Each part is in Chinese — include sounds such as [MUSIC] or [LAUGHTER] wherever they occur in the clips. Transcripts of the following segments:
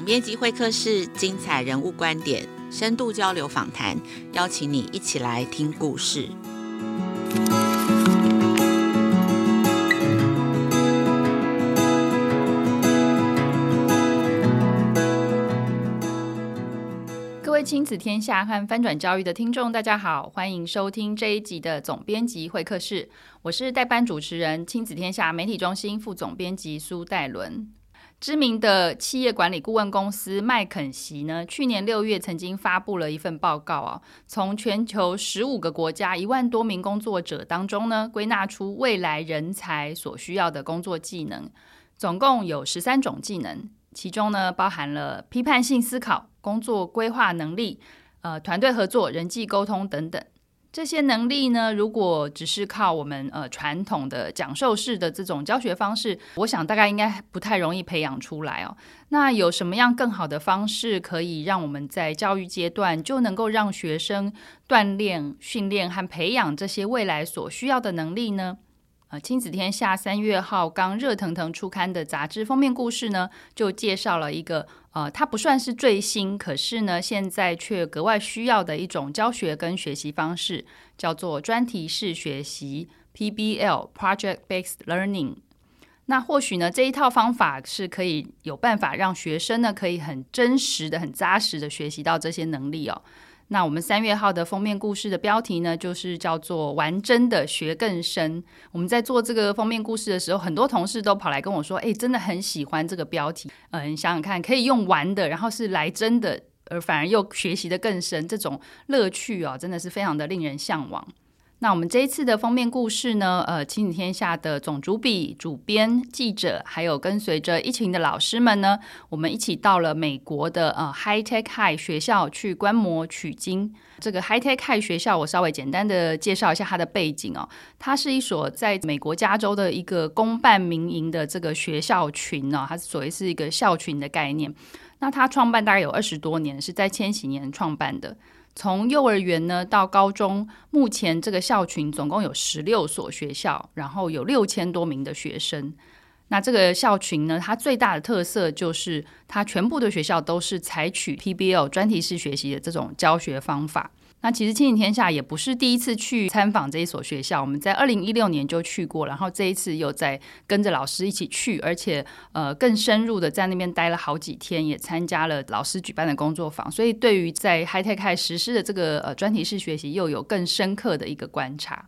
总编辑会客室，精彩人物观点，深度交流访谈，邀请你一起来听故事。各位亲子天下和翻转教育的听众，大家好，欢迎收听这一集的总编辑会客室。我是代班主持人，亲子天下媒体中心副总编辑苏岱伦。知名的企业管理顾问公司麦肯锡呢，去年六月曾经发布了一份报告啊，从全球十五个国家一万多名工作者当中呢，归纳出未来人才所需要的工作技能，总共有十三种技能，其中呢包含了批判性思考、工作规划能力、呃团队合作、人际沟通等等。这些能力呢，如果只是靠我们呃传统的讲授式的这种教学方式，我想大概应该不太容易培养出来哦。那有什么样更好的方式，可以让我们在教育阶段就能够让学生锻炼、训练和培养这些未来所需要的能力呢？呃，亲子天下三月号刚热腾腾出刊的杂志封面故事呢，就介绍了一个呃，它不算是最新，可是呢，现在却格外需要的一种教学跟学习方式，叫做专题式学习 （PBL，Project-Based Learning）。那或许呢，这一套方法是可以有办法让学生呢，可以很真实的、很扎实的学习到这些能力哦。那我们三月号的封面故事的标题呢，就是叫做“玩真的学更深”。我们在做这个封面故事的时候，很多同事都跑来跟我说：“哎，真的很喜欢这个标题。”嗯，想想看，可以用玩的，然后是来真的，而反而又学习的更深，这种乐趣哦，真的是非常的令人向往。那我们这一次的封面故事呢，呃，亲子天下的总主笔、主编、记者，还有跟随着疫情的老师们呢，我们一起到了美国的呃 High Tech High 学校去观摩取经。这个 High Tech High 学校，我稍微简单的介绍一下它的背景哦。它是一所在美国加州的一个公办民营的这个学校群哦，它所谓是一个校群的概念。那它创办大概有二十多年，是在千禧年创办的。从幼儿园呢到高中，目前这个校群总共有十六所学校，然后有六千多名的学生。那这个校群呢，它最大的特色就是它全部的学校都是采取 PBL 专题式学习的这种教学方法。那其实亲子天下也不是第一次去参访这一所学校，我们在二零一六年就去过，然后这一次又在跟着老师一起去，而且呃更深入的在那边待了好几天，也参加了老师举办的工作坊，所以对于在 hightech 实施的这个呃专题式学习又有更深刻的一个观察。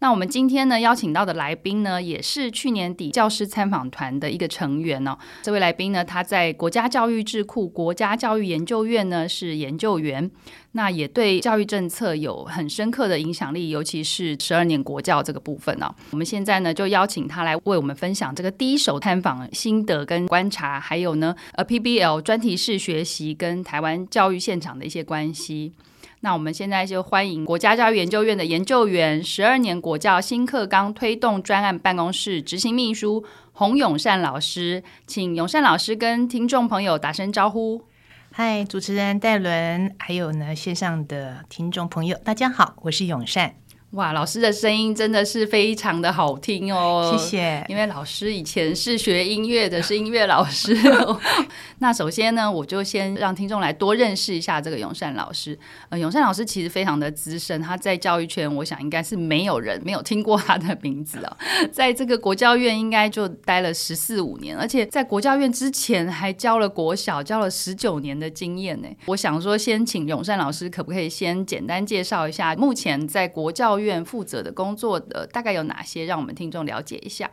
那我们今天呢邀请到的来宾呢，也是去年底教师参访团的一个成员哦。这位来宾呢，他在国家教育智库国家教育研究院呢是研究员，那也对教育政策有很深刻的影响力，尤其是十二年国教这个部分哦。我们现在呢就邀请他来为我们分享这个第一手探访心得跟观察，还有呢呃 PBL 专题式学习跟台湾教育现场的一些关系。那我们现在就欢迎国家教育研究院的研究员、十二年国教新课纲推动专案办公室执行秘书洪永善老师，请永善老师跟听众朋友打声招呼。嗨，主持人戴伦，还有呢线上的听众朋友，大家好，我是永善。哇，老师的声音真的是非常的好听哦！谢谢。因为老师以前是学音乐的，是音乐老师。[LAUGHS] 那首先呢，我就先让听众来多认识一下这个永善老师。呃，永善老师其实非常的资深，他在教育圈，我想应该是没有人没有听过他的名字哦。[LAUGHS] 在这个国教院应该就待了十四五年，而且在国教院之前还教了国小，教了十九年的经验呢。我想说，先请永善老师可不可以先简单介绍一下目前在国教院负责的工作的大概有哪些，让我们听众了解一下。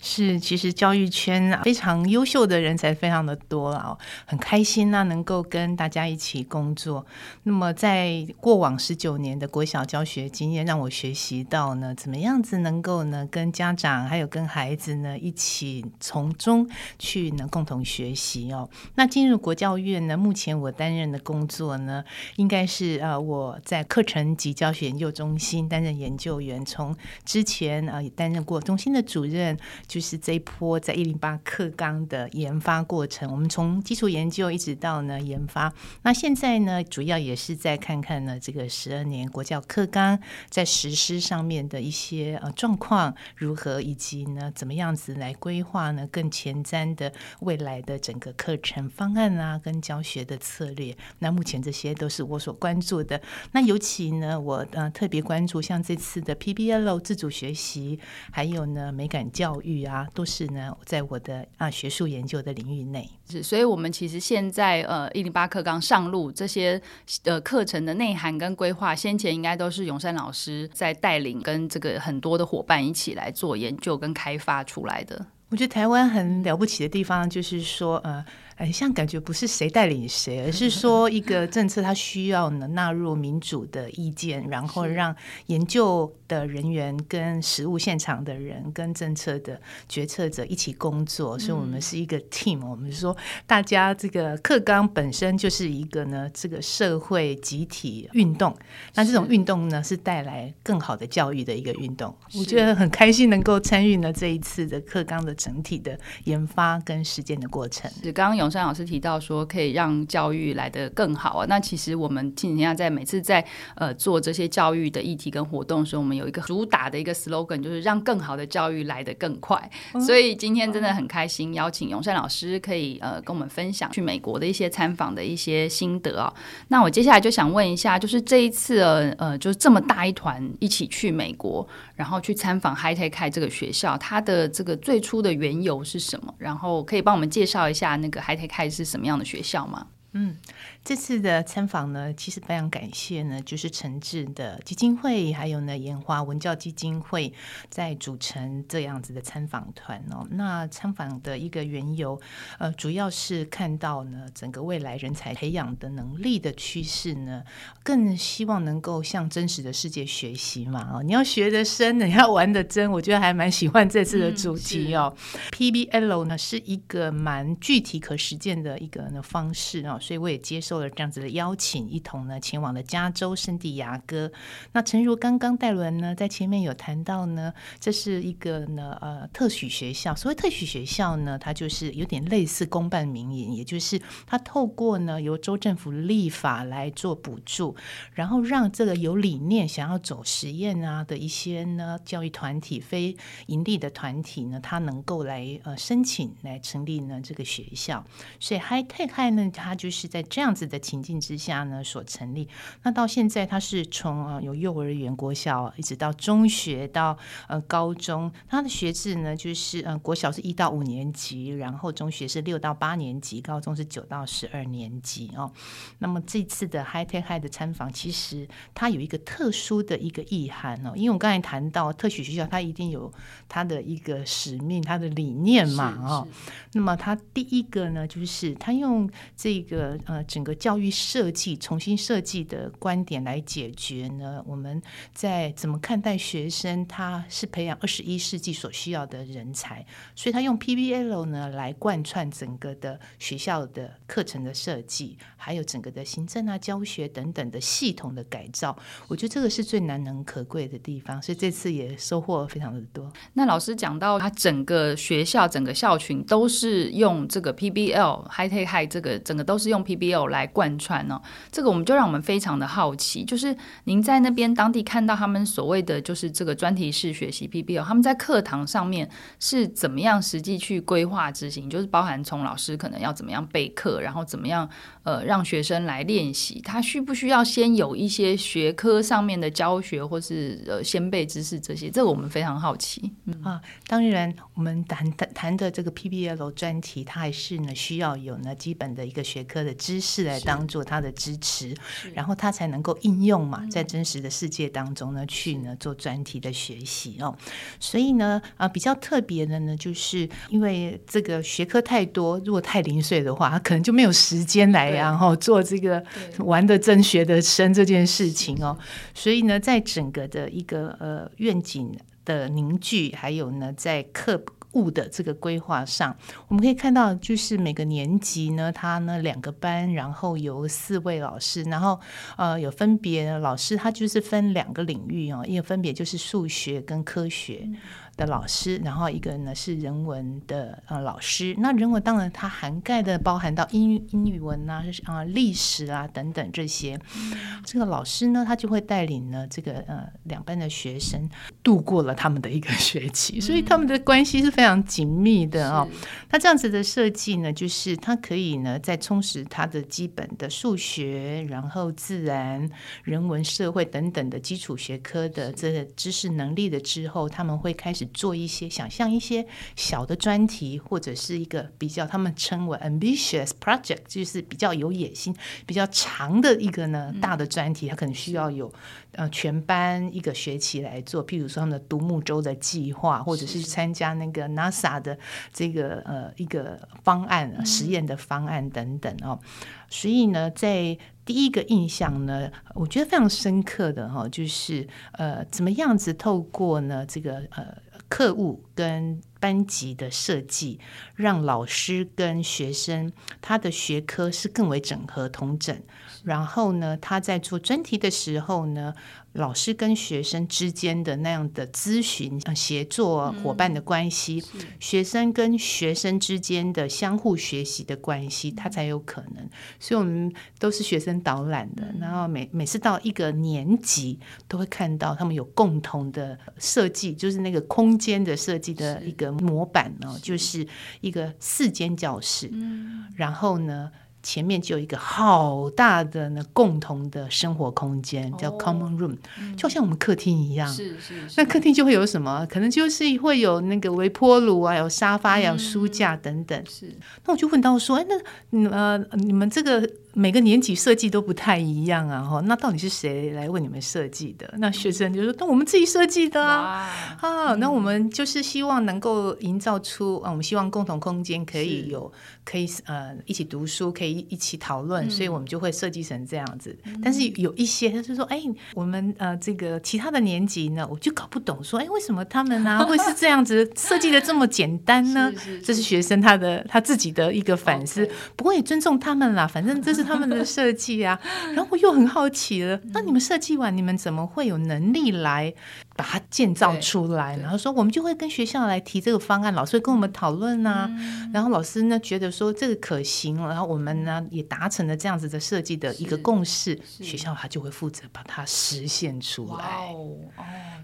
是，其实教育圈啊，非常优秀的人才非常的多啊，很开心呢，能够跟大家一起工作。那么在过往十九年的国小教学经验，让我学习到呢，怎么样子能够呢，跟家长还有跟孩子呢一起从中去呢共同学习哦。那进入国教院呢，目前我担任的工作呢，应该是呃我在课程及教学研究中心担任研究员，从之前啊也担任过中心的主任。就是这一波在一零八课纲的研发过程。我们从基础研究一直到呢研发，那现在呢主要也是在看看呢这个十二年国教课纲在实施上面的一些呃状况如何，以及呢怎么样子来规划呢更前瞻的未来的整个课程方案啊，跟教学的策略。那目前这些都是我所关注的。那尤其呢，我呃特别关注像这次的 PBL 自主学习，还有呢美感教育啊，都是呢在我的啊学术研究的领域内。是，所以我们其实现在呃一零八课纲上路，这些呃课程的内涵跟规划，先前应该都是永山老师在带领，跟这个很多的伙伴一起来做研究跟开发出来的。我觉得台湾很了不起的地方，就是说呃。很像感觉不是谁带领谁，而是 [LAUGHS] 说一个政策它需要呢纳入民主的意见，然后让研究的人员跟实务现场的人跟政策的决策者一起工作，所以我们是一个 team。我们说大家这个课纲本身就是一个呢这个社会集体运动，那这种运动呢是带来更好的教育的一个运动。我觉得很开心能够参与呢这一次的课纲的整体的研发跟实践的过程。是刚刚有。山老师提到说，可以让教育来得更好啊。那其实我们今天在每次在呃做这些教育的议题跟活动的时候，我们有一个主打的一个 slogan，就是让更好的教育来得更快。所以今天真的很开心，邀请永山老师可以呃跟我们分享去美国的一些参访的一些心得啊。那我接下来就想问一下，就是这一次呃呃，就是这么大一团一起去美国，然后去参访 High Tech High 这个学校，它的这个最初的缘由是什么？然后可以帮我们介绍一下那个 High 可以开是什么样的学校吗？嗯，这次的参访呢，其实非常感谢呢，就是诚志的基金会，还有呢研华文教基金会在组成这样子的参访团哦。那参访的一个缘由，呃，主要是看到呢，整个未来人才培养的能力的趋势呢，更希望能够向真实的世界学习嘛。哦，你要学的深，[LAUGHS] 你要玩的真，我觉得还蛮喜欢这次的主题哦。嗯、PBL 呢是一个蛮具体可实践的一个呢方式哦。所以我也接受了这样子的邀请，一同呢前往了加州圣地亚哥。那诚如刚刚戴伦呢在前面有谈到呢，这是一个呢呃特许学校。所谓特许学校呢，它就是有点类似公办民营，也就是它透过呢由州政府立法来做补助，然后让这个有理念想要走实验啊的一些呢教育团体、非营利的团体呢，它能够来呃申请来成立呢这个学校。所以 High Tech 呢，它就是在这样子的情境之下呢，所成立。那到现在，它是从啊有幼儿园、国小，一直到中学到呃高中。它的学制呢，就是呃国小是一到五年级，然后中学是六到八年级，高中是九到十二年级哦。那么这次的 High Tech High 的参访，其实它有一个特殊的一个意涵哦。因为我刚才谈到特许学校，它一定有它的一个使命、它的理念嘛哦。那么它第一个呢，就是它用这个。呃，整个教育设计重新设计的观点来解决呢，我们在怎么看待学生？他是培养二十一世纪所需要的人才，所以他用 PBL 呢来贯穿整个的学校的课程的设计，还有整个的行政啊、教学等等的系统的改造。我觉得这个是最难能可贵的地方，所以这次也收获非常的多。那老师讲到，他整个学校、整个校群都是用这个 PBL，Hi，Hey，Hi，这个整个都是。用 PBL 来来贯穿、哦，这个我们就让我们非常的好奇，就是您在那边当地看到他们所谓的就是这个专题式学习 PBL，他们在课堂上面是怎么样实际去规划执行，就是包含从老师可能要怎么样备课，然后怎么样呃让学生来练习，他需不需要先有一些学科上面的教学，或是呃先备知识这些，这个我们非常好奇。啊，当然我们谈谈谈的这个 PBL 专题，它还是呢需要有呢基本的一个学科。的知识来当做他的支持，然后他才能够应用嘛，在真实的世界当中呢，去呢做专题的学习哦。所以呢，啊，比较特别的呢，就是因为这个学科太多，如果太零碎的话，他可能就没有时间来然后做这个玩的真学的深这件事情哦。所以呢，在整个的一个呃愿景的凝聚，还有呢，在课。物的这个规划上，我们可以看到，就是每个年级呢，它呢两个班，然后有四位老师，然后呃有分别老师，他就是分两个领域哦，一个分别就是数学跟科学。的老师，然后一个呢是人文的呃老师。那人文当然它涵盖的包含到英英语文啊、啊历史啊等等这些。这个老师呢，他就会带领呢这个呃两班的学生度过了他们的一个 [LAUGHS] 学期，所以他们的关系是非常紧密的哦。那这样子的设计呢，就是他可以呢在充实他的基本的数学，然后自然、人文、社会等等的基础学科的这个知识能力的之后，他们会开始。做一些想象一些小的专题，或者是一个比较他们称为 ambitious project，就是比较有野心、比较长的一个呢大的专题，它可能需要有呃全班一个学期来做。譬如说他们的独木舟的计划，或者是参加那个 NASA 的这个呃一个方案、实验的方案等等哦。所以呢，在第一个印象呢，我觉得非常深刻的哈，就是呃怎么样子透过呢这个呃。客户跟班级的设计，让老师跟学生他的学科是更为整合同整。然后呢，他在做专题的时候呢，老师跟学生之间的那样的咨询、协作、伙伴的关系，嗯、学生跟学生之间的相互学习的关系，他才有可能。所以，我们都是学生导览的，然后每每次到一个年级，都会看到他们有共同的设计，就是那个空间的设计的一个模板呢，就是一个四间教室，然后呢。前面就有一个好大的呢，共同的生活空间，叫 common room，就像我们客厅一样。是是。那客厅就会有什么？可能就是会有那个微波炉啊，有沙发，有书架等等。是。那我就问到说，哎，那呃，你们这个。每个年级设计都不太一样啊，哈，那到底是谁来为你们设计的？那学生就说：“那我们自己设计的啊，啊，那我们就是希望能够营造出啊，我们希望共同空间可以有，可以呃一起读书，可以一起讨论，嗯、所以我们就会设计成这样子。嗯、但是有一些他是说：哎，我们呃这个其他的年级呢，我就搞不懂，说哎为什么他们呢、啊、[LAUGHS] 会是这样子设计的这么简单呢？这是学生他的他自己的一个反思。不过也尊重他们啦，反正这是。他们的设计啊，然后我又很好奇了，那你们设计完，你们怎么会有能力来把它建造出来？然后说我们就会跟学校来提这个方案，老师会跟我们讨论啊。然后老师呢觉得说这个可行，然后我们呢也达成了这样子的设计的一个共识，学校他就会负责把它实现出来。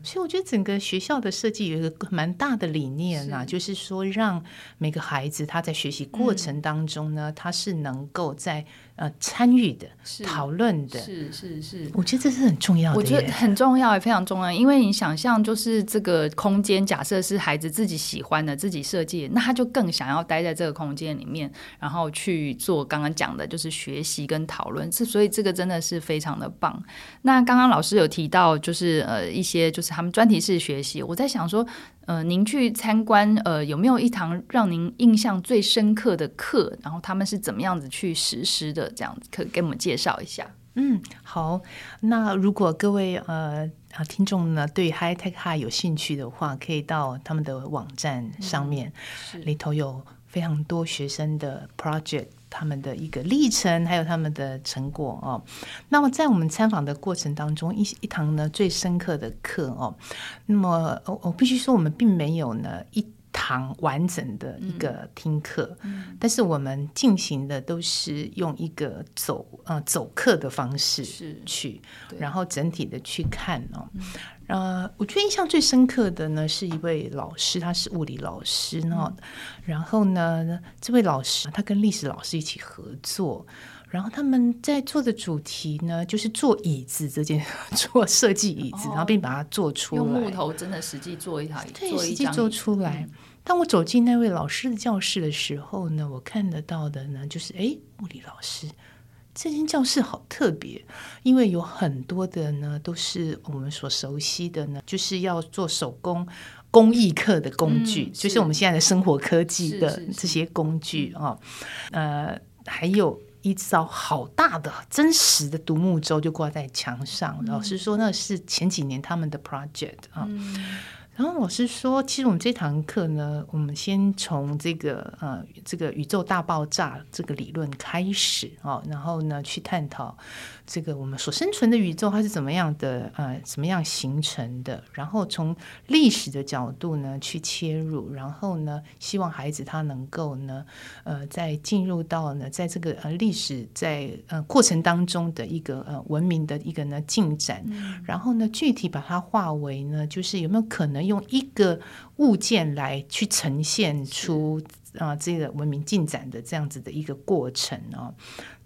所以我觉得整个学校的设计有一个蛮大的理念啊，就是说让每个孩子他在学习过程当中呢，他是能够在。呃，参与的、讨论的，是是是，我觉得这是很重要的。我觉得很重要，也非常重要。因为你想象，就是这个空间，假设是孩子自己喜欢的、自己设计的，那他就更想要待在这个空间里面，然后去做刚刚讲的，就是学习跟讨论。这所以这个真的是非常的棒。那刚刚老师有提到，就是呃一些就是他们专题式学习，我在想说。呃，您去参观，呃，有没有一堂让您印象最深刻的课？然后他们是怎么样子去实施的？这样子可以给我们介绍一下。嗯，好。那如果各位呃啊听众呢对 High Tech High 有兴趣的话，可以到他们的网站上面，嗯、里头有非常多学生的 project。他们的一个历程，还有他们的成果哦。那么在我们参访的过程当中，一一堂呢最深刻的课哦。那么我我必须说，我们并没有呢一堂完整的一个听课，嗯、但是我们进行的都是用一个走呃走课的方式去，然后整体的去看哦。嗯。呃，我觉得印象最深刻的呢，是一位老师，他是物理老师呢。嗯、然后呢，这位老师他跟历史老师一起合作，然后他们在做的主题呢，就是做椅子这件，[LAUGHS] 做设计椅子，哦、然后并把它做出来，用木头真的实际做一台，对，实际做出来。嗯、当我走进那位老师的教室的时候呢，我看得到的呢，就是哎，物理老师。这间教室好特别，因为有很多的呢，都是我们所熟悉的呢，就是要做手工工艺课的工具，就是我们现在的生活科技的这些工具啊。呃，还有一艘好大的真实的独木舟就挂在墙上，嗯、老师说那是前几年他们的 project 啊。嗯然后老师说，其实我们这堂课呢，我们先从这个呃这个宇宙大爆炸这个理论开始啊、哦，然后呢去探讨这个我们所生存的宇宙它是怎么样的呃怎么样形成的，然后从历史的角度呢去切入，然后呢希望孩子他能够呢呃在进入到呢在这个呃历史在呃过程当中的一个呃文明的一个呢进展，嗯、然后呢具体把它化为呢就是有没有可能。用一个物件来去呈现出啊、呃、这个文明进展的这样子的一个过程哦。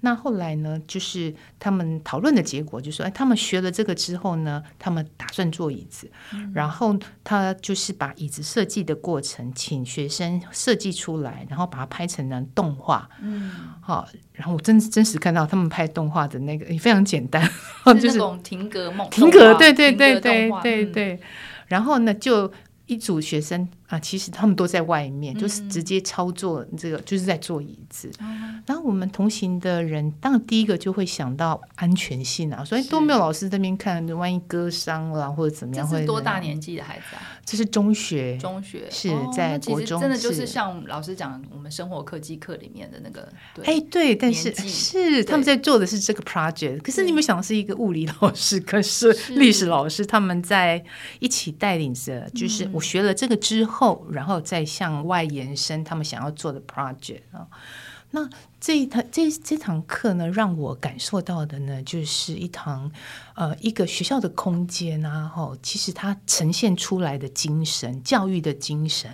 那后来呢，就是他们讨论的结果，就是说，哎，他们学了这个之后呢，他们打算做椅子，嗯、然后他就是把椅子设计的过程，请学生设计出来，然后把它拍成了动画。嗯，好，然后我真真实看到他们拍动画的那个也非常简单，[LAUGHS] 就是停格梦，停格，对对对对对对。嗯然后呢，就一组学生啊，其实他们都在外面，嗯、就是直接操作这个，就是在坐椅子。嗯、然后我们同行的人，当然第一个就会想到安全性啊，所以都没有老师这边看，万一割伤了或者怎么样会？这是多大年纪的孩子啊？这是中学，中学是在国中，真的就是像老师讲我们生活科技课里面的那个，哎，对，但是是他们在做的是这个 project，可是你们想的是一个物理老师，可是历史老师他们在一起带领着，就是我学了这个之后，后然后再向外延伸他们想要做的 project 啊。那这一堂这这堂课呢，让我感受到的呢，就是一堂呃一个学校的空间啊，哈，其实它呈现出来的精神，教育的精神。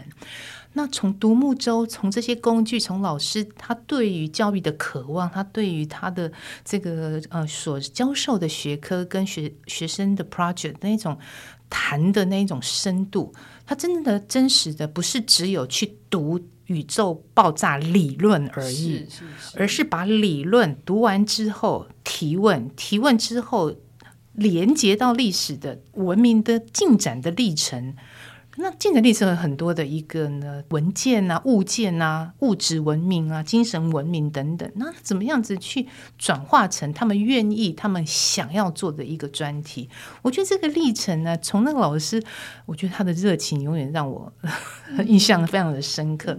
那从独木舟，从这些工具，从老师他对于教育的渴望，他对于他的这个呃所教授的学科跟学学生的 project 那种谈的那种深度，他真的真实的不是只有去读。宇宙爆炸理论而已，是是是，而是把理论读完之后提问，提问之后连接到历史的文明的进展的历程。那近的历程有很多的一个呢文件啊、物件啊、物质文明啊、精神文明等等，那怎么样子去转化成他们愿意、他们想要做的一个专题？我觉得这个历程呢，从那个老师，我觉得他的热情永远让我 [LAUGHS] 印象非常的深刻。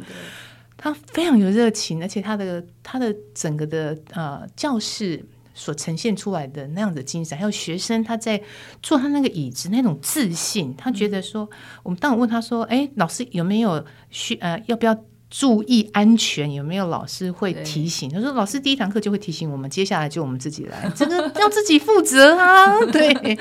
他非常有热情，而且他的他的整个的呃教室。所呈现出来的那样的精神，还有学生他在坐他那个椅子那种自信，他觉得说，我们当我问他说，哎，老师有没有需呃要不要注意安全？有没有老师会提醒？他说，老师第一堂课就会提醒我们，接下来就我们自己来，这个要自己负责啊。[LAUGHS] 对，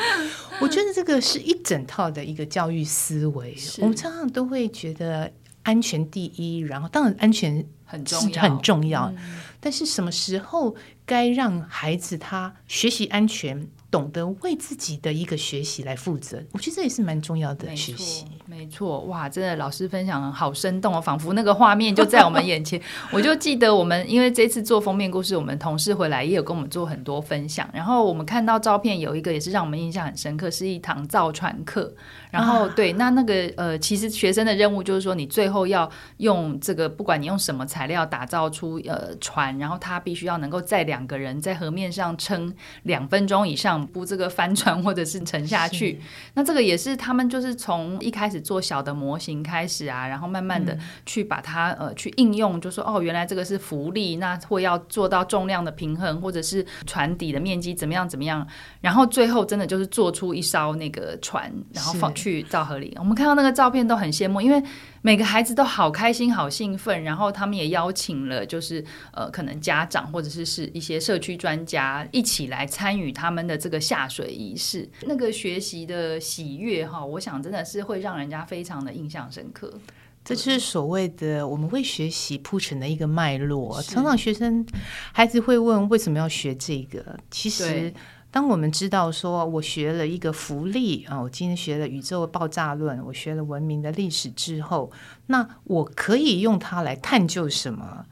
我觉得这个是一整套的一个教育思维。我们常常都会觉得安全第一，然后当然安全很重要，很重要。但是什么时候该让孩子他学习安全，懂得为自己的一个学习来负责？我觉得这也是蛮重要的学习。没错，哇，真的老师分享好生动哦，仿佛那个画面就在我们眼前。我就记得我们因为这次做封面故事，我们同事回来也有跟我们做很多分享。然后我们看到照片有一个也是让我们印象很深刻，是一堂造船课。然后对，那那个呃，其实学生的任务就是说，你最后要用这个，不管你用什么材料打造出呃船，然后它必须要能够载两个人在河面上撑两分钟以上，不这个翻船或者是沉下去。那这个也是他们就是从一开始做小的模型开始啊，然后慢慢的去把它呃去应用，就说哦，原来这个是浮力，那会要做到重量的平衡，或者是船底的面积怎么样怎么样，然后最后真的就是做出一艘那个船，然后放去。去造河里，我们看到那个照片都很羡慕，因为每个孩子都好开心、好兴奋。然后他们也邀请了，就是呃，可能家长或者是是一些社区专家一起来参与他们的这个下水仪式。那个学习的喜悦哈，我想真的是会让人家非常的印象深刻。这就是所谓的我们会学习铺陈的一个脉络。常常学生孩子会问为什么要学这个，其实。当我们知道说，我学了一个福利啊，我今天学了宇宙爆炸论，我学了文明的历史之后，那我可以用它来探究什么？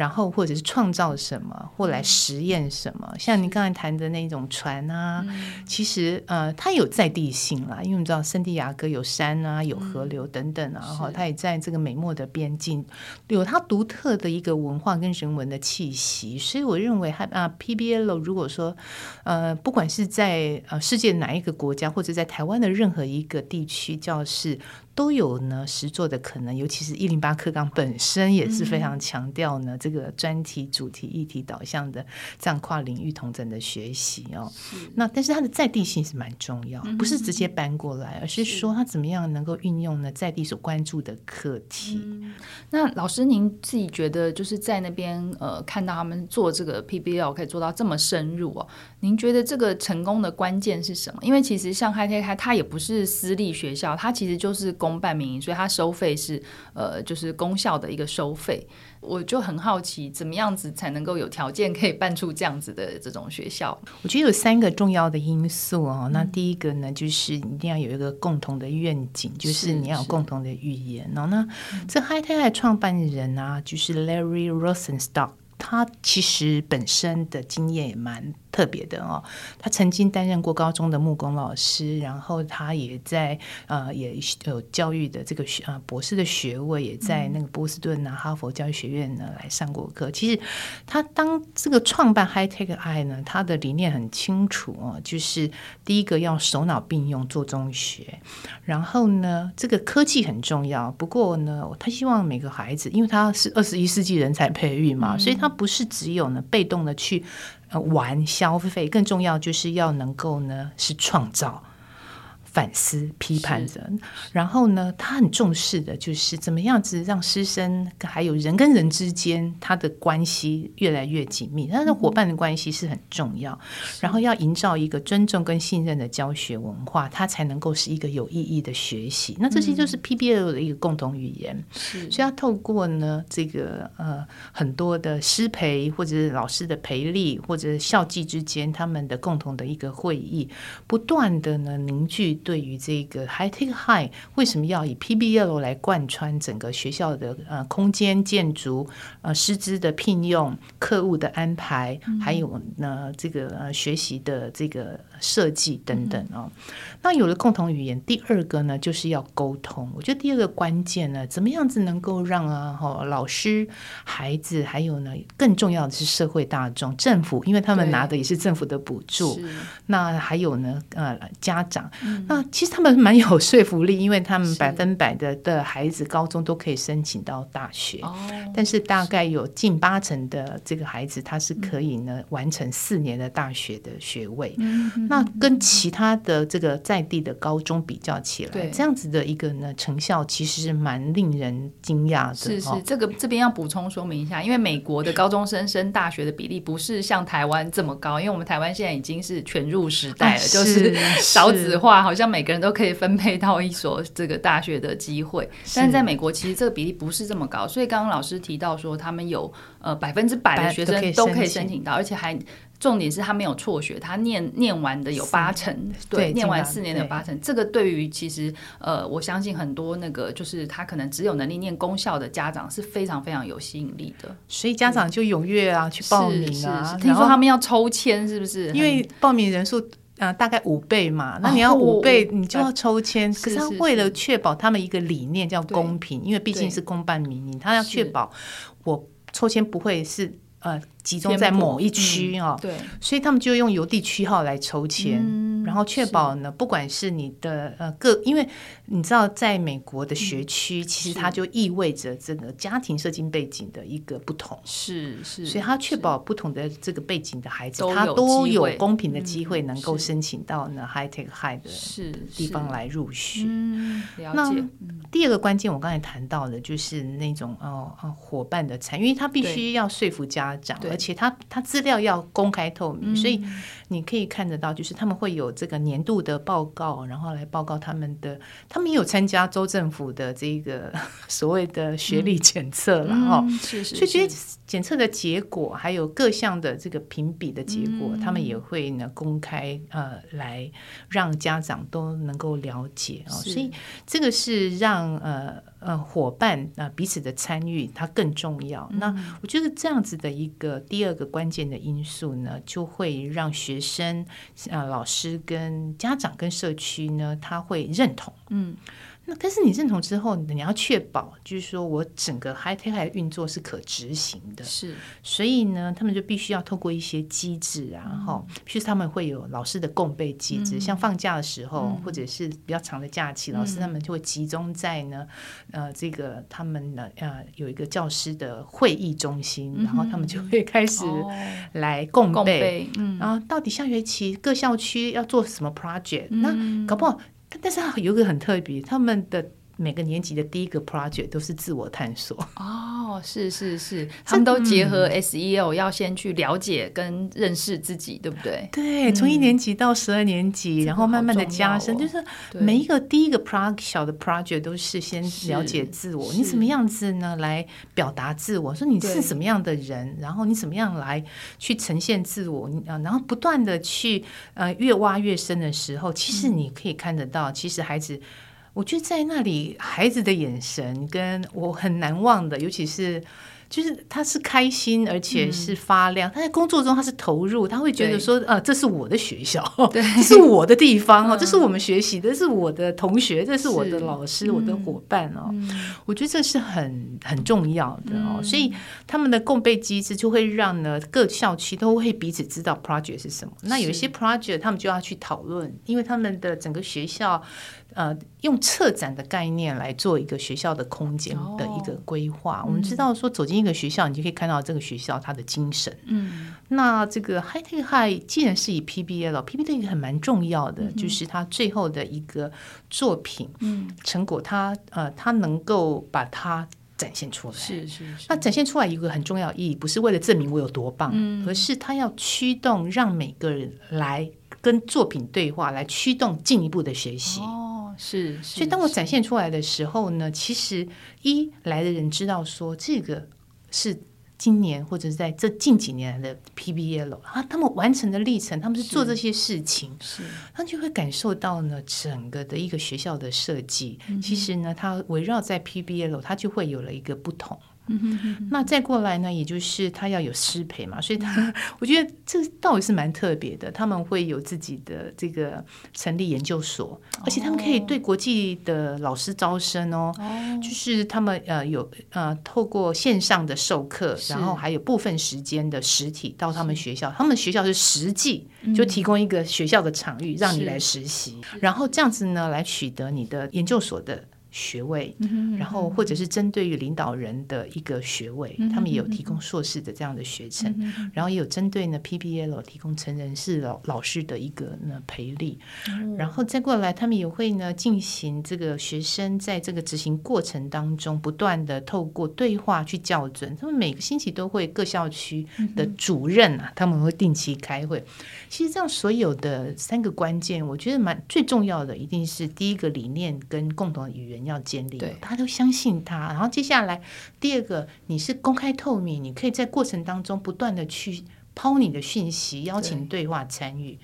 然后或者是创造什么，或来实验什么。像您刚才谈的那种船啊，其实呃，它有在地性啦，因为我们知道圣地亚哥有山啊，有河流等等啊，然后它也在这个美墨的边境有它独特的一个文化跟人文的气息。所以我认为，它啊，PBL 如果说呃，不管是在呃世界哪一个国家，或者在台湾的任何一个地区教室。都有呢实作的可能，尤其是一零八课纲本身也是非常强调呢、嗯、这个专题、主题、议题导向的这样跨领域同整的学习哦。那但是它的在地性是蛮重要，不是直接搬过来，嗯、而是说它怎么样能够运用呢在地所关注的课题、嗯。那老师您自己觉得就是在那边呃看到他们做这个 PBL 可以做到这么深入哦，您觉得这个成功的关键是什么？因为其实像 High Tech High 它也不是私立学校，它其实就是公。办民营，所以它收费是呃，就是公校的一个收费。我就很好奇，怎么样子才能够有条件可以办出这样子的这种学校？我觉得有三个重要的因素哦。嗯、那第一个呢，就是一定要有一个共同的愿景，就是你要有共同的语言。然后呢，嗯、这 High Tech 创办人啊，就是 Larry Rosenstock，他其实本身的经验也蛮。特别的哦，他曾经担任过高中的木工老师，然后他也在呃也有教育的这个学呃博士的学位，也在那个波士顿啊哈佛教育学院呢来上过课。其实他当这个创办 High Tech High 呢，他的理念很清楚哦，就是第一个要手脑并用做中学，然后呢这个科技很重要，不过呢他希望每个孩子，因为他是二十一世纪人才培育嘛，嗯、所以他不是只有呢被动的去。玩消费更重要，就是要能够呢是创造。反思、批判人，然后呢，他很重视的就是怎么样子让师生还有人跟人之间他的关系越来越紧密，他的伙伴的关系是很重要。然后要营造一个尊重跟信任的教学文化，它才能够是一个有意义的学习。那这些就是 PBL 的一个共同语言。是，所以要透过呢这个呃很多的师培或者是老师的培力，或者是校际之间他们的共同的一个会议，不断的呢凝聚。对于这个 High Tech High 为什么要以 PBL 来贯穿整个学校的呃空间建筑呃师资的聘用课务的安排，嗯、还有呢这个呃学习的这个设计等等哦。嗯、那有了共同语言，第二个呢就是要沟通。我觉得第二个关键呢，怎么样子能够让啊哈老师、孩子，还有呢更重要的是社会大众、政府，因为他们拿的也是政府的补助。那还有呢呃家长、嗯。那其实他们蛮有说服力，因为他们百分百的的孩子高中都可以申请到大学，哦、但是大概有近八成的这个孩子他是可以呢、嗯、完成四年的大学的学位。嗯、那跟其他的这个在地的高中比较起来，对这样子的一个呢成效其实是蛮令人惊讶的。是是，这个这边要补充说明一下，因为美国的高中生升大学的比例不是像台湾这么高，因为我们台湾现在已经是全入时代了，就是 [LAUGHS] 少子化，好像。像每个人都可以分配到一所这个大学的机会，但是在美国其实这个比例不是这么高，所以刚刚老师提到说他们有呃百分之百的学生都可以申请到，而且还。重点是他没有辍学，他念念完的有八成，对，对念完四年的八成。这个对于其实呃，我相信很多那个就是他可能只有能力念公校的家长是非常非常有吸引力的，所以家长就踊跃啊、嗯、去报名啊。听说他们要抽签，是不是？因为报名人数呃大概五倍嘛，那你要五倍，你就要抽签。哦、可是他为了确保他们一个理念叫公平，因为毕竟是公办民营，他要确保我抽签不会是。呃，集中在某一区哦，对，所以他们就用邮递区号来抽签，嗯、然后确保呢，不管是你的呃各，因为你知道，在美国的学区，嗯、其实它就意味着这个家庭社经背景的一个不同，是是，所以他确保不同的这个背景的孩子，他都有公平的机会能够申请到呢 High Tech High 的地方来入学。嗯，了解。第二个关键，我刚才谈到的，就是那种哦哦伙伴的参与，因为他必须要说服家长，而且他他资料要公开透明，所以你可以看得到，就是他们会有这个年度的报告，然后来报告他们的，他们也有参加州政府的这个 [LAUGHS] 所谓的学历检测，然后所以这些检测的结果，还有各项的这个评比的结果，他们也会呢公开呃来让家长都能够了解哦，所以这个是让。呃呃伙伴啊、呃、彼此的参与它更重要。嗯、那我觉得这样子的一个第二个关键的因素呢，就会让学生啊、呃、老师跟家长跟社区呢，他会认同。嗯。那但是你认同之后，你要确保，就是说我整个 Hi-Tech High 运作是可执行的。是，所以呢，他们就必须要透过一些机制啊，哈、嗯，譬如他们会有老师的共备机制，嗯、像放假的时候，嗯、或者是比较长的假期，嗯、老师他们就会集中在呢，呃，这个他们呢，呃，有一个教师的会议中心，嗯、然后他们就会开始来共备，嗯，然后到底下学期各校区要做什么 project，、嗯、那搞不好。但是有个很特别，他们的每个年级的第一个 project 都是自我探索。哦，是是是，他们都结合 SEL，要先去了解跟认识自己，对不对？对，从一年级到十二年级，嗯、然后慢慢的加深，哦、就是每一个第一个 project 小的 project 都是先了解自我，你什么样子呢？来表达自我，说你是什么样的人，然后你怎么样来去呈现自我啊，然后不断的去呃越挖越深的时候，其实你可以看得到，嗯、其实孩子。我觉得在那里，孩子的眼神跟我很难忘的，尤其是。就是他是开心，而且是发亮。嗯、他在工作中他是投入，他会觉得说，呃，这是我的学校，[LAUGHS] 对，这是我的地方哦，嗯、这是我们学习的，这是我的同学，这是我的老师，是我的伙伴哦。嗯、我觉得这是很很重要的哦。嗯、所以他们的共备机制就会让呢各校区都会彼此知道 project 是什么。那有一些 project 他们就要去讨论，因为他们的整个学校呃用策展的概念来做一个学校的空间的一个规划。哦、我们知道说走进。一个学校，你就可以看到这个学校它的精神。嗯，那这个 Hi-Tech High 既然是以 PBL，PBL 一个很蛮重要的，嗯、就是它最后的一个作品，嗯，成果它，呃，它能够把它展现出来。是是是。那展现出来一个很重要意义，不是为了证明我有多棒，嗯、而是它要驱动让每个人来跟作品对话，来驱动进一步的学习。哦，是。是所以当我展现出来的时候呢，其实一来的人知道说这个。是今年或者是在这近几年来的 PBL 啊，他们完成的历程，他们是做这些事情，是，他就会感受到呢，整个的一个学校的设计，嗯、其实呢，它围绕在 PBL，它就会有了一个不同。那再过来呢，也就是他要有师培嘛，所以他我觉得这倒也是蛮特别的。他们会有自己的这个成立研究所，而且他们可以对国际的老师招生哦。就是他们呃有呃透过线上的授课，然后还有部分时间的实体到他们学校。他们学校是实际就提供一个学校的场域让你来实习，然后这样子呢来取得你的研究所的。学位，然后或者是针对于领导人的一个学位，他们也有提供硕士的这样的学程，然后也有针对呢 PBL 提供成人式老老师的一个呢培力，嗯、然后再过来，他们也会呢进行这个学生在这个执行过程当中，不断的透过对话去校准。他们每个星期都会各校区的主任啊，嗯、他们会定期开会。其实这样所有的三个关键，我觉得蛮最重要的，一定是第一个理念跟共同的语言。要建立，大家都相信他。然后接下来第二个，你是公开透明，你可以在过程当中不断的去抛你的讯息，邀请对话参与。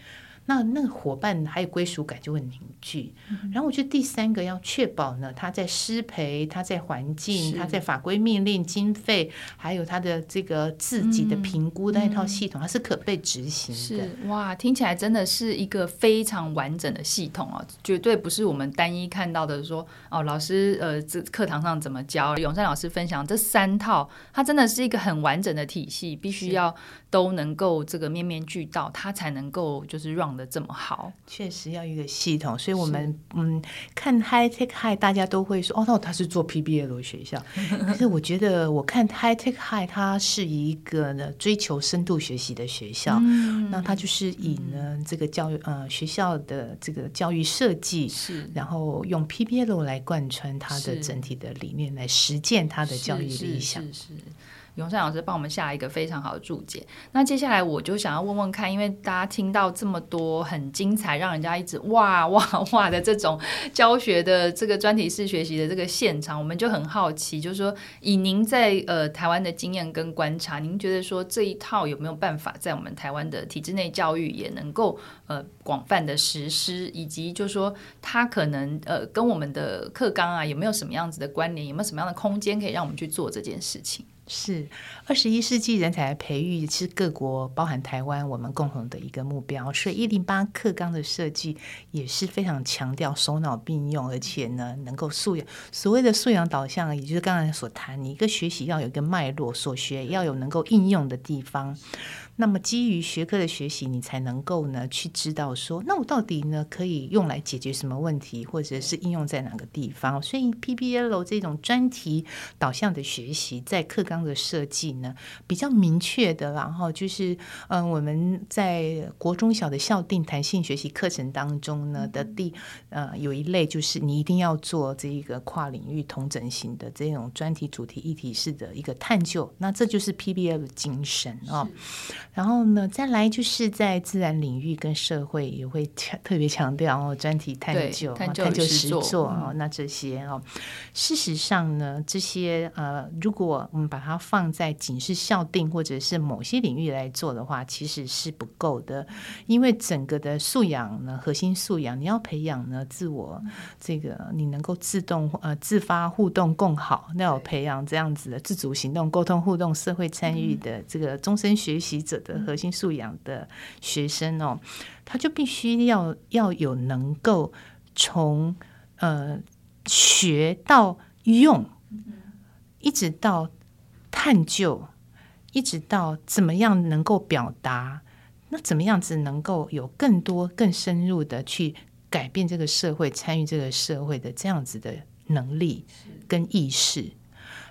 那那个伙伴还有归属感就会凝聚，嗯、然后我觉得第三个要确保呢，他在师培，他在环境，他在法规命令、经费，还有他的这个自己的评估的那套系统，嗯、它是可被执行的。是哇，听起来真的是一个非常完整的系统啊，绝对不是我们单一看到的说哦，老师呃，这课堂上怎么教？永善老师分享这三套，它真的是一个很完整的体系，必须要都能够这个面面俱到，它才能够就是让。的这么好，确实要一个系统，所以我们嗯看 High Tech High，大家都会说哦，那他是做 PBL 学校，[LAUGHS] 可是我觉得我看 High Tech High，它是一个呢追求深度学习的学校，嗯、那它就是以呢、嗯、这个教育呃学校的这个教育设计是，然后用 PBL 来贯穿它的整体的理念，来实践它的教育理想。是是是是永善老师帮我们下一个非常好的注解。那接下来我就想要问问看，因为大家听到这么多很精彩，让人家一直哇哇哇的这种教学的这个专题式学习的这个现场，我们就很好奇，就是说以您在呃台湾的经验跟观察，您觉得说这一套有没有办法在我们台湾的体制内教育也能够呃广泛的实施，以及就是说它可能呃跟我们的课纲啊有没有什么样子的关联，有没有什么样的空间可以让我们去做这件事情？是二十一世纪人才培育，是各国包含台湾我们共同的一个目标。所以一零八课纲的设计也是非常强调手脑并用，而且呢能够素养。所谓的素养导向，也就是刚才所谈，你一个学习要有一个脉络，所学要有能够应用的地方。那么基于学科的学习，你才能够呢去知道说，那我到底呢可以用来解决什么问题，或者是应用在哪个地方？所以 PBL 这种专题导向的学习，在课纲的设计呢比较明确的，然后就是嗯、呃，我们在国中小的校定弹性学习课程当中呢的第呃有一类就是你一定要做这一个跨领域同整型的这种专题主题议题式的一个探究，那这就是 PBL 的精神啊。然后呢，再来就是在自然领域跟社会也会强特别强调哦，专题探究、探究实作哦，那这些哦，事实上呢，这些呃，如果我们把它放在仅是校定或者是某些领域来做的话，其实是不够的，因为整个的素养呢，核心素养你要培养呢，自我这个你能够自动呃自发互动共好，那要培养这样子的自主行动、沟通互动、社会参与的这个终身学习者。的核心素养的学生哦，他就必须要要有能够从呃学到用，一直到探究，一直到怎么样能够表达，那怎么样子能够有更多更深入的去改变这个社会、参与这个社会的这样子的能力跟意识。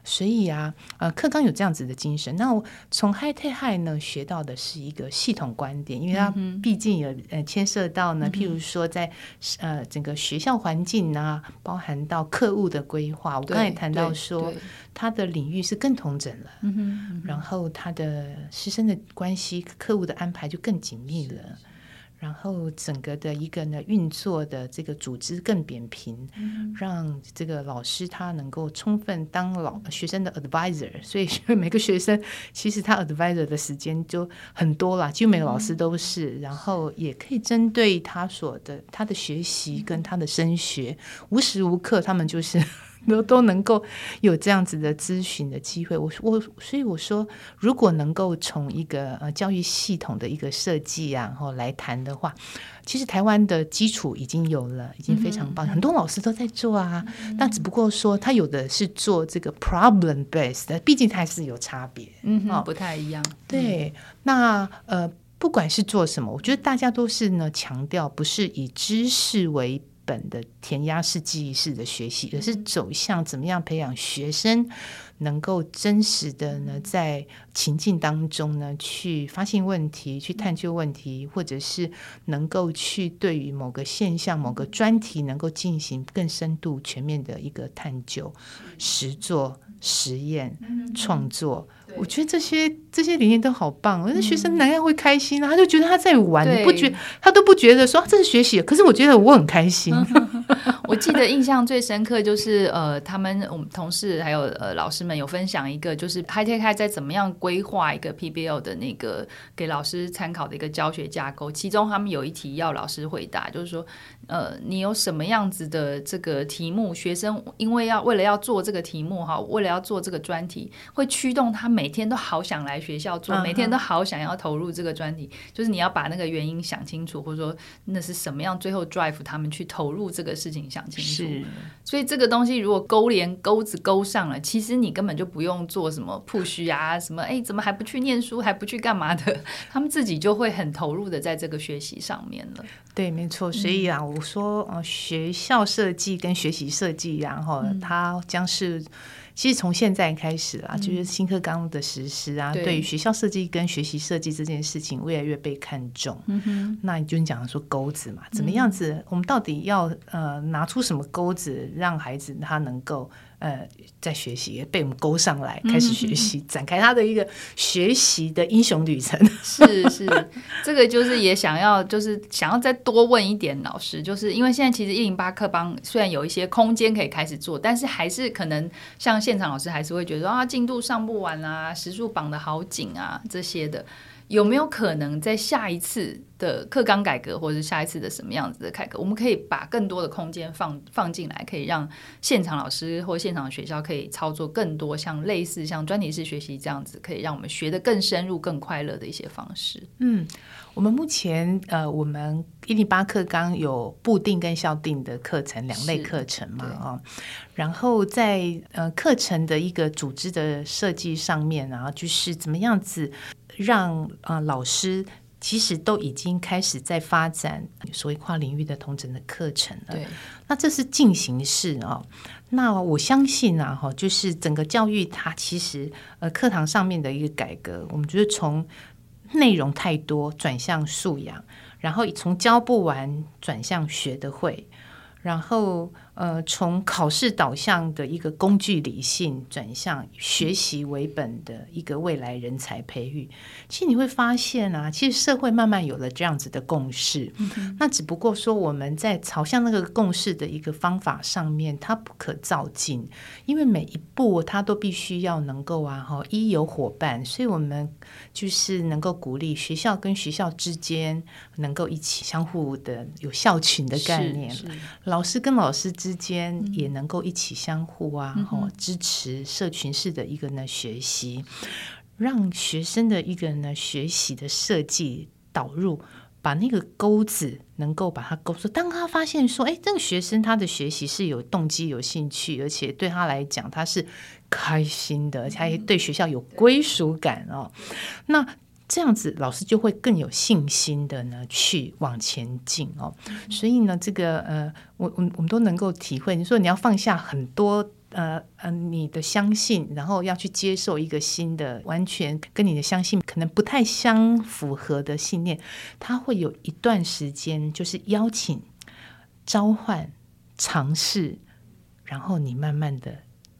所以啊，呃，课纲有这样子的精神。那我从 Hi-Tech High 呢学到的是一个系统观点，因为它毕竟有呃牵涉到呢，譬如说在呃整个学校环境啊，包含到课务的规划。我刚才谈到说，它的领域是更同整了，然后他的师生的关系、课务的安排就更紧密了。然后整个的一个呢运作的这个组织更扁平，嗯、让这个老师他能够充分当老学生的 advisor，所以每个学生其实他 advisor 的时间就很多了，几乎每个老师都是，嗯、然后也可以针对他所的他的学习跟他的升学，无时无刻他们就是。都都能够有这样子的咨询的机会，我我所以我说，如果能够从一个呃教育系统的一个设计啊，然后来谈的话，其实台湾的基础已经有了，已经非常棒，嗯、很多老师都在做啊。嗯、但只不过说，他有的是做这个 problem based 的，毕竟它还是有差别，嗯哼，哦、不太一样。对，那呃，不管是做什么，我觉得大家都是呢强调，不是以知识为本的填鸭式记忆式的学习，而是走向怎么样培养学生能够真实的呢，在情境当中呢，去发现问题，去探究问题，或者是能够去对于某个现象、某个专题，能够进行更深度、全面的一个探究、实作、实验、创作。我觉得这些这些理念都好棒，我觉得学生哪样会开心啊？他就觉得他在玩，对不觉他都不觉得说这是学习，可是我觉得我很开心。[LAUGHS] 我记得印象最深刻就是呃，他们我们同事还有呃老师们有分享一个，就是 Hi-Tech High 在怎么样规划一个 PBL 的那个给老师参考的一个教学架构，其中他们有一题要老师回答，就是说呃，你有什么样子的这个题目，学生因为要为了要做这个题目哈，为了要做这个专题，会驱动他每天都好想来学校做，每天都好想要投入这个专题，就是你要把那个原因想清楚，或者说那是什么样，最后 drive 他们去投入这个事情。想清楚，所以这个东西如果勾连钩子勾上了，其实你根本就不用做什么 push 啊，什么哎，怎么还不去念书，还不去干嘛的？[LAUGHS] 他们自己就会很投入的在这个学习上面了。对，没错。所以啊，我说，呃，学校设计跟学习设计，然后它将是。其实从现在开始啊，就是新课纲的实施啊，嗯、对于学校设计跟学习设计这件事情，越来越被看重。嗯哼，那你就讲的说钩子嘛，怎么样子？我们到底要呃拿出什么钩子，让孩子他能够呃，在学习，被我们勾上来，开始学习，嗯、展开他的一个学习的英雄旅程。是是，这个就是也想要，就是想要再多问一点老师，就是因为现在其实一零八课帮虽然有一些空间可以开始做，但是还是可能像现场老师还是会觉得啊，进度上不完啊，时数绑得好紧啊，这些的。有没有可能在下一次的课纲改革，或者是下一次的什么样子的改革，我们可以把更多的空间放放进来，可以让现场老师或现场学校可以操作更多像类似像专题式学习这样子，可以让我们学得更深入、更快乐的一些方式。嗯，我们目前呃，我们一零八课纲有部定跟校定的课程两类课程嘛啊，然后在呃课程的一个组织的设计上面然后，就是怎么样子。让啊、呃，老师其实都已经开始在发展所谓跨领域的同整的课程了。对，那这是进行式啊、哦。那我相信啊，哈，就是整个教育它其实呃课堂上面的一个改革，我们觉得从内容太多转向素养，然后从教不完转向学得会，然后。呃，从考试导向的一个工具理性转向学习为本的一个未来人才培育，其实你会发现啊，其实社会慢慢有了这样子的共识。嗯、那只不过说我们在朝向那个共识的一个方法上面，它不可照进，因为每一步它都必须要能够啊，哈，一有伙伴，所以我们就是能够鼓励学校跟学校之间能够一起相互的有校群的概念，老师跟老师之间也能够一起相互啊，然后、嗯、支持社群式的一个呢学习，让学生的一个呢学习的设计导入，把那个钩子能够把它勾住。当他发现说，哎，这个学生他的学习是有动机、有兴趣，而且对他来讲他是开心的，他也对学校有归属感哦。那这样子，老师就会更有信心的呢，去往前进哦。所以呢，这个呃，我我我们都能够体会。你说你要放下很多呃呃，你的相信，然后要去接受一个新的，完全跟你的相信可能不太相符合的信念，他会有一段时间，就是邀请、召唤、尝试，然后你慢慢的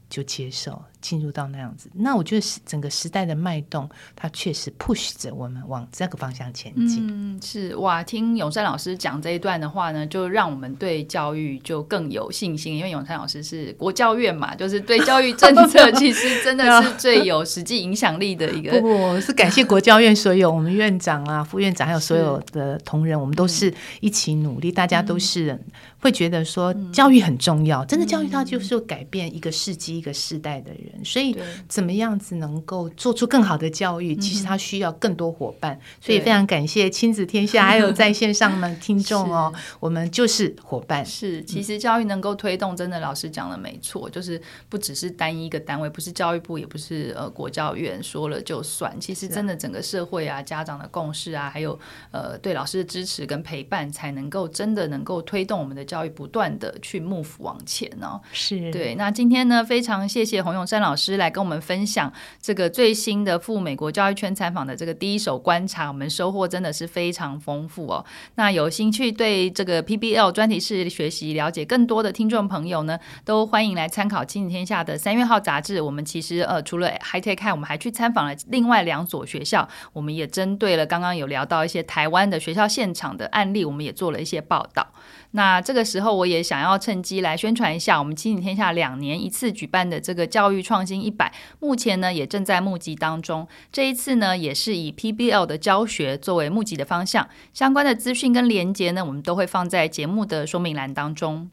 就接受。进入到那样子，那我觉得整个时代的脉动，它确实 push 着我们往这个方向前进。嗯，是哇，听永山老师讲这一段的话呢，就让我们对教育就更有信心。因为永山老师是国教院嘛，就是对教育政策其实真的是最有实际影响力的一个。[LAUGHS] 不不，是感谢国教院所有我们院长啊、副院长还有所有的同仁，我们都是一起努力，大家都是会觉得说教育很重要。真的，教育它就是改变一个世纪、一个世代的人。所以，怎么样子能够做出更好的教育？其实他需要更多伙伴。所以，非常感谢亲子天下 [LAUGHS] 还有在线上的听众哦，我们就是伙伴。是，其实教育能够推动，真的老师讲的没错，就是不只是单一一个单位，不是教育部，也不是呃国教院说了就算。其实，真的整个社会啊，家长的共识啊，还有呃对老师的支持跟陪伴，才能够真的能够推动我们的教育不断的去 move 往前哦。是对。那今天呢，非常谢谢洪永山老师来跟我们分享这个最新的赴美国教育圈参访的这个第一手观察，我们收获真的是非常丰富哦。那有兴趣对这个 PBL 专题式学习了解更多的听众朋友呢，都欢迎来参考《亲子天下》的三月号杂志。我们其实呃，除了 High Tech High，我们还去参访了另外两所学校，我们也针对了刚刚有聊到一些台湾的学校现场的案例，我们也做了一些报道。那这个时候，我也想要趁机来宣传一下，我们亲子天下两年一次举办的这个教育创新一百，目前呢也正在募集当中。这一次呢，也是以 PBL 的教学作为募集的方向，相关的资讯跟连结呢，我们都会放在节目的说明栏当中。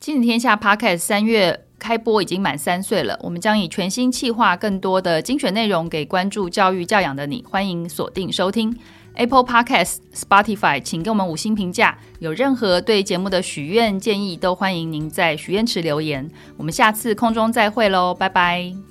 亲子天下 Podcast 三月开播已经满三岁了，我们将以全新企划，更多的精选内容给关注教育教养的你，欢迎锁定收听。Apple Podcast、Spotify，请给我们五星评价。有任何对节目的许愿建议，都欢迎您在许愿池留言。我们下次空中再会喽，拜拜。